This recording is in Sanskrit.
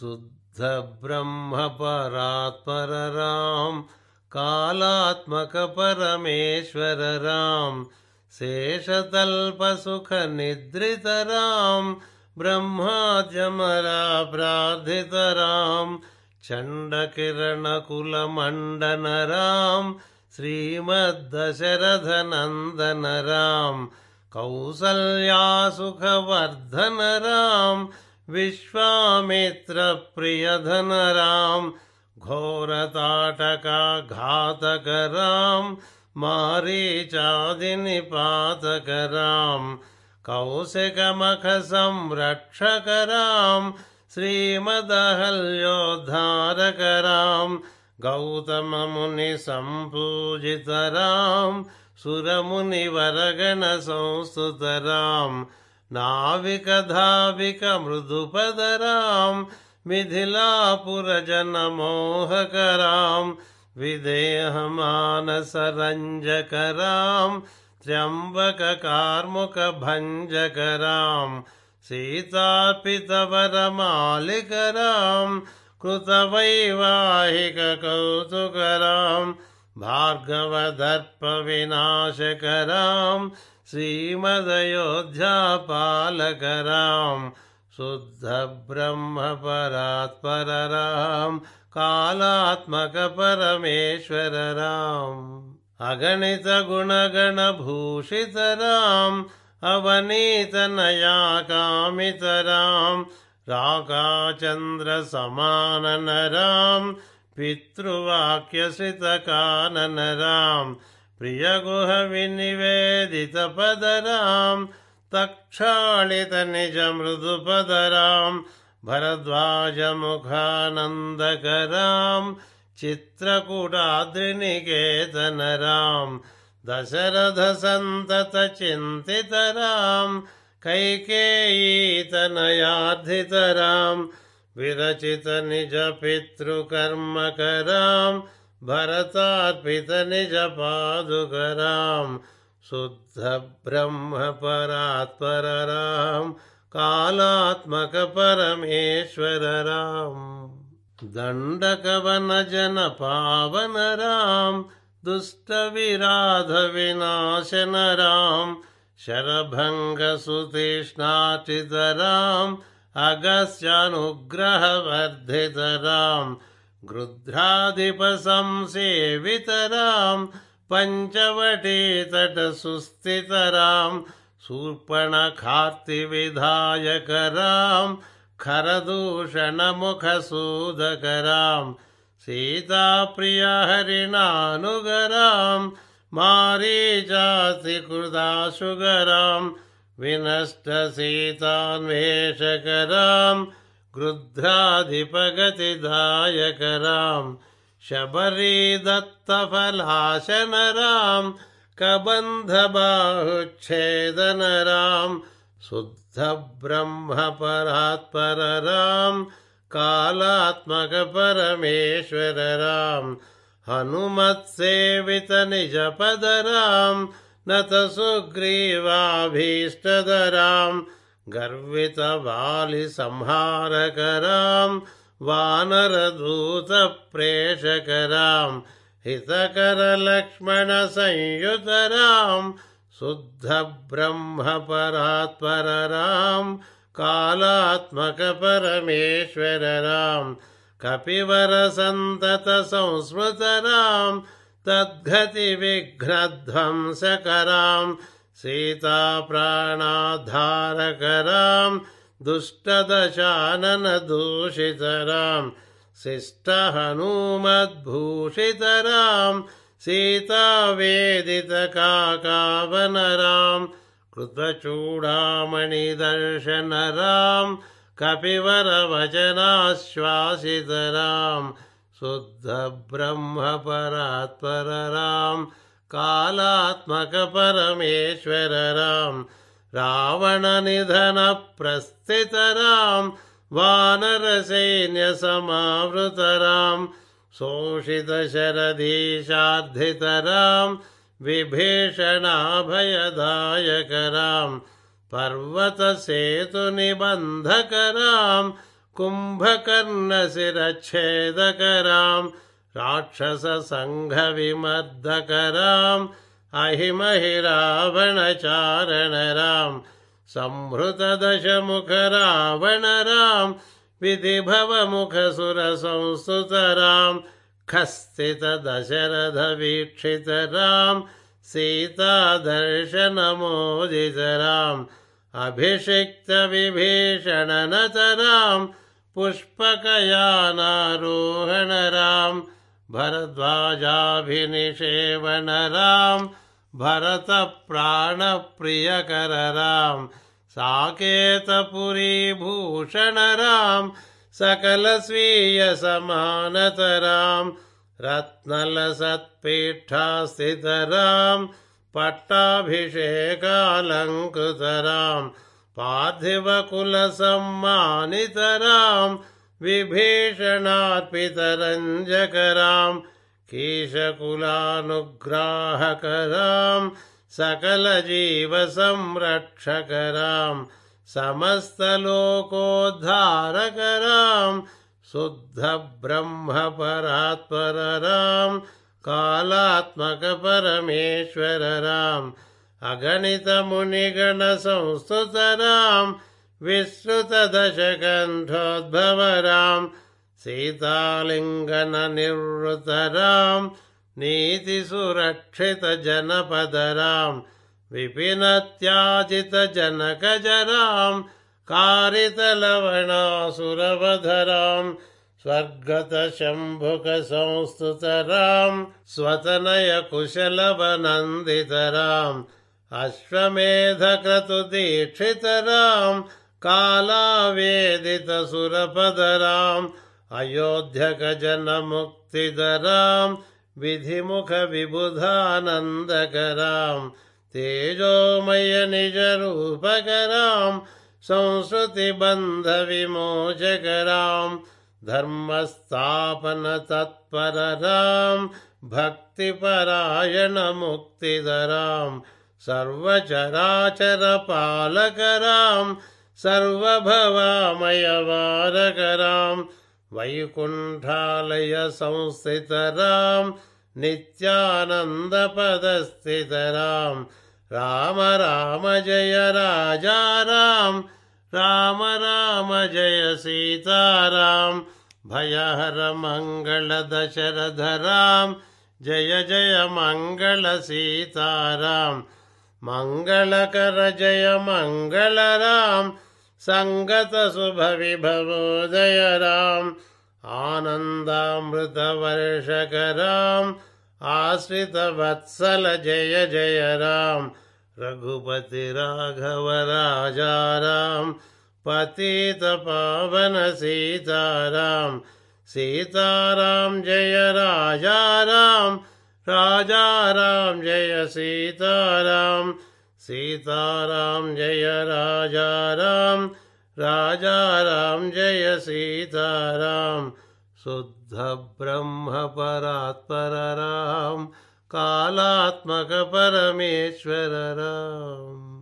शुद्धब्रह्मपरात्परराम् कालात्मकपरमेश्वरराम् शेषतल्पसुखनिद्रितराम् ब्रह्माजमरा प्रार्थितराम् चण्डकिरणकुलमण्डनराम् श्रीमद्दशरथनन्दनराम् कौसल्यासुखवर्धनराम् विश्वामित्रप्रियधनराम् घोरताटकाघातकराम् मारीचादिनिपातकराम् कौशिकमखसंरक्षकराम् श्रीमदहल्योद्धारकराम् गौतममुनिसम्पूजितराम् सुरमुनिवरगणसंस्तुतराम् नाविकधाविक मृदुपदरां मिथिलापुरजनमोहकरां विदेहमानसरञ्जकरां त्र्यम्बककार्मुकभञ्जकरां सीतार्पितवरमालिकरां कृतवैवाहिककौतुकराम् भार्गवदर्पविनाशकराम् श्रीमदयोध्यापालकराम् शुद्धब्रह्मपरात्परराम् कालात्मकपरमेश्वरराम् अगणितगुणगणभूषितराम् अवनीतनया कामितराम् राकाचन्द्रसमाननराम् पितृवाक्यसितकाननराम् प्रियगुहविनिवेदितपदराम् तक्षालितनिजमृदुपदराम् भरद्वाजमुखानन्दकराम् चित्रकूटाद्रिनिकेतनराम् दशरथसन्ततचिन्तितराम् कैकेयीतनयार्धितराम् विरचितनिजपितृकर्मकराम् भरतार्पितनिजपादुकराम् शुद्धब्रह्मपरात्परराम् कालात्मकपरमेश्वरराम् दण्डकवनजनपावनराम् दुष्टविराधविनाशनराम् शरभङ्गसुतीष्णाचितराम् अगस्यानुग्रहवर्धितराम् गृध्राधिपसंसेवितराम् पञ्चवटीतटसुस्थितराम् शूर्पणखार्तिविधायकराम् खरदूषणमुखसूदकराम् सीताप्रियहरिणानुगराम् मारीजातिकृदाशुगराम् विनष्टसीतान्वेषकराम् गृध्राधिपगतिदायकराम् शबरीदत्तफलाशनराम् कबन्धबाहुच्छेदनराम् शुद्धब्रह्मपरात्परराम् कालात्मकपरमेश्वरराम् हनुमत्सेवितनिजपदराम् नतसुग्रीवाभीष्टदराम् गर्वितवालिसंहारकराम् वानरदूतप्रेषकराम् हितकरलक्ष्मणसंयुतराम् शुद्धब्रह्मपरात्परराम् कालात्मकपरमेश्वरराम् कपिवरसन्ततसंस्मृतराम् तद्गतिविघ्नध्वंसकराम् सीताप्राणाधारकराम् दुष्टदशाननदूषितराम् शिष्टहनूमद्भूषितराम् सीतावेदितकाकावनराम् कृतचूडामणिदर्शनराम् कपिवरवचनाश्वासितराम् शुद्धब्रह्मपरात्परराम् कालात्मकपरमेश्वरराम् रावणनिधनप्रस्थितराम् वानरसैन्यसमावृतराम् शोषितशरदीशार्धितराम् विभीषणाभयदायकराम् पर्वतसेतुनिबन्धकराम् कुम्भकर्णशिरच्छेदकराम् राक्षससङ्घविमर्दकराम् अहिमहिरावणचारणराम् संहृतदशमुखरावणराम् विधिभवमुखसुरसंस्तुतराम् खस्तितदशरथवीक्षितराम् सीतादर्शनमोदितराम् अभिषिक्तविभीषणनतराम् पुष्पकयानारोहणराम् भरद्वाजाभिनिषेवणराम् भरतप्राणप्रियकरराम् साकेतपुरीभूषणराम् सकलस्वीयसमानतराम् रत्नलसत्पीठास्थितराम् पट्टाभिषेकालङ्कृतराम् पार्थिवकुलसम्मानितराम् विभीषणार्पितरञ्जकराम् कीशकुलानुग्राहकराम् सकलजीवसंरक्षकराम् समस्तलोकोद्धारकराम् शुद्धब्रह्मपरात्परराम् कालात्मकपरमेश्वरराम् अगणितमुनिगणसंस्तुतराम् विश्रुतदशकण्ठोद्भवराम् सीतालिङ्गननिवृतराम् नीतिसुरक्षितजनपदराम् विपिनत्याजितजनकजराम् कारितलवणासुरवधराम् स्वर्गतशम्भुकसंस्तुतराम् स्वतनयकुशलवनन्दितराम् अश्वमेधक्रतुदीक्षितराम् कालावेदितसुरपदराम् अयोध्यकजनमुक्तिदराम् विधिमुखविबुधानन्दकराम् तेजोमयनिजरूपकराम् संसृतिबन्धविमोचकराम् धर्मस्थापनतत्परराम् भक्तिपरायणमुक्तिधराम् सर्वचराचरपालकराम् सर्वभवामयवारकराम् वैकुण्ठालयसंस्थितराम् नित्यानन्दपदस्थितराम् राम राम जय राजा राम राम जय सीताराम भयहर मङ्गलदशरथराम जय जय मङ्गल सीताराम मङ्गलकर जय मङ्गल राम सङ्गतशुभविभवोदय राम आनन्दामृतवर्षकराम् आश्रितवत्सल जय जय राम रघुपति राघव राजा राम पतित पावन सीताराम सीताराम जय राजा राम राजा राम जय सीताराम। सीताराम जय राजा राम राजा राम जय सीताराम शुद्धब्रह्मपरात्पर राम। कालात्मक परमेश्वर राम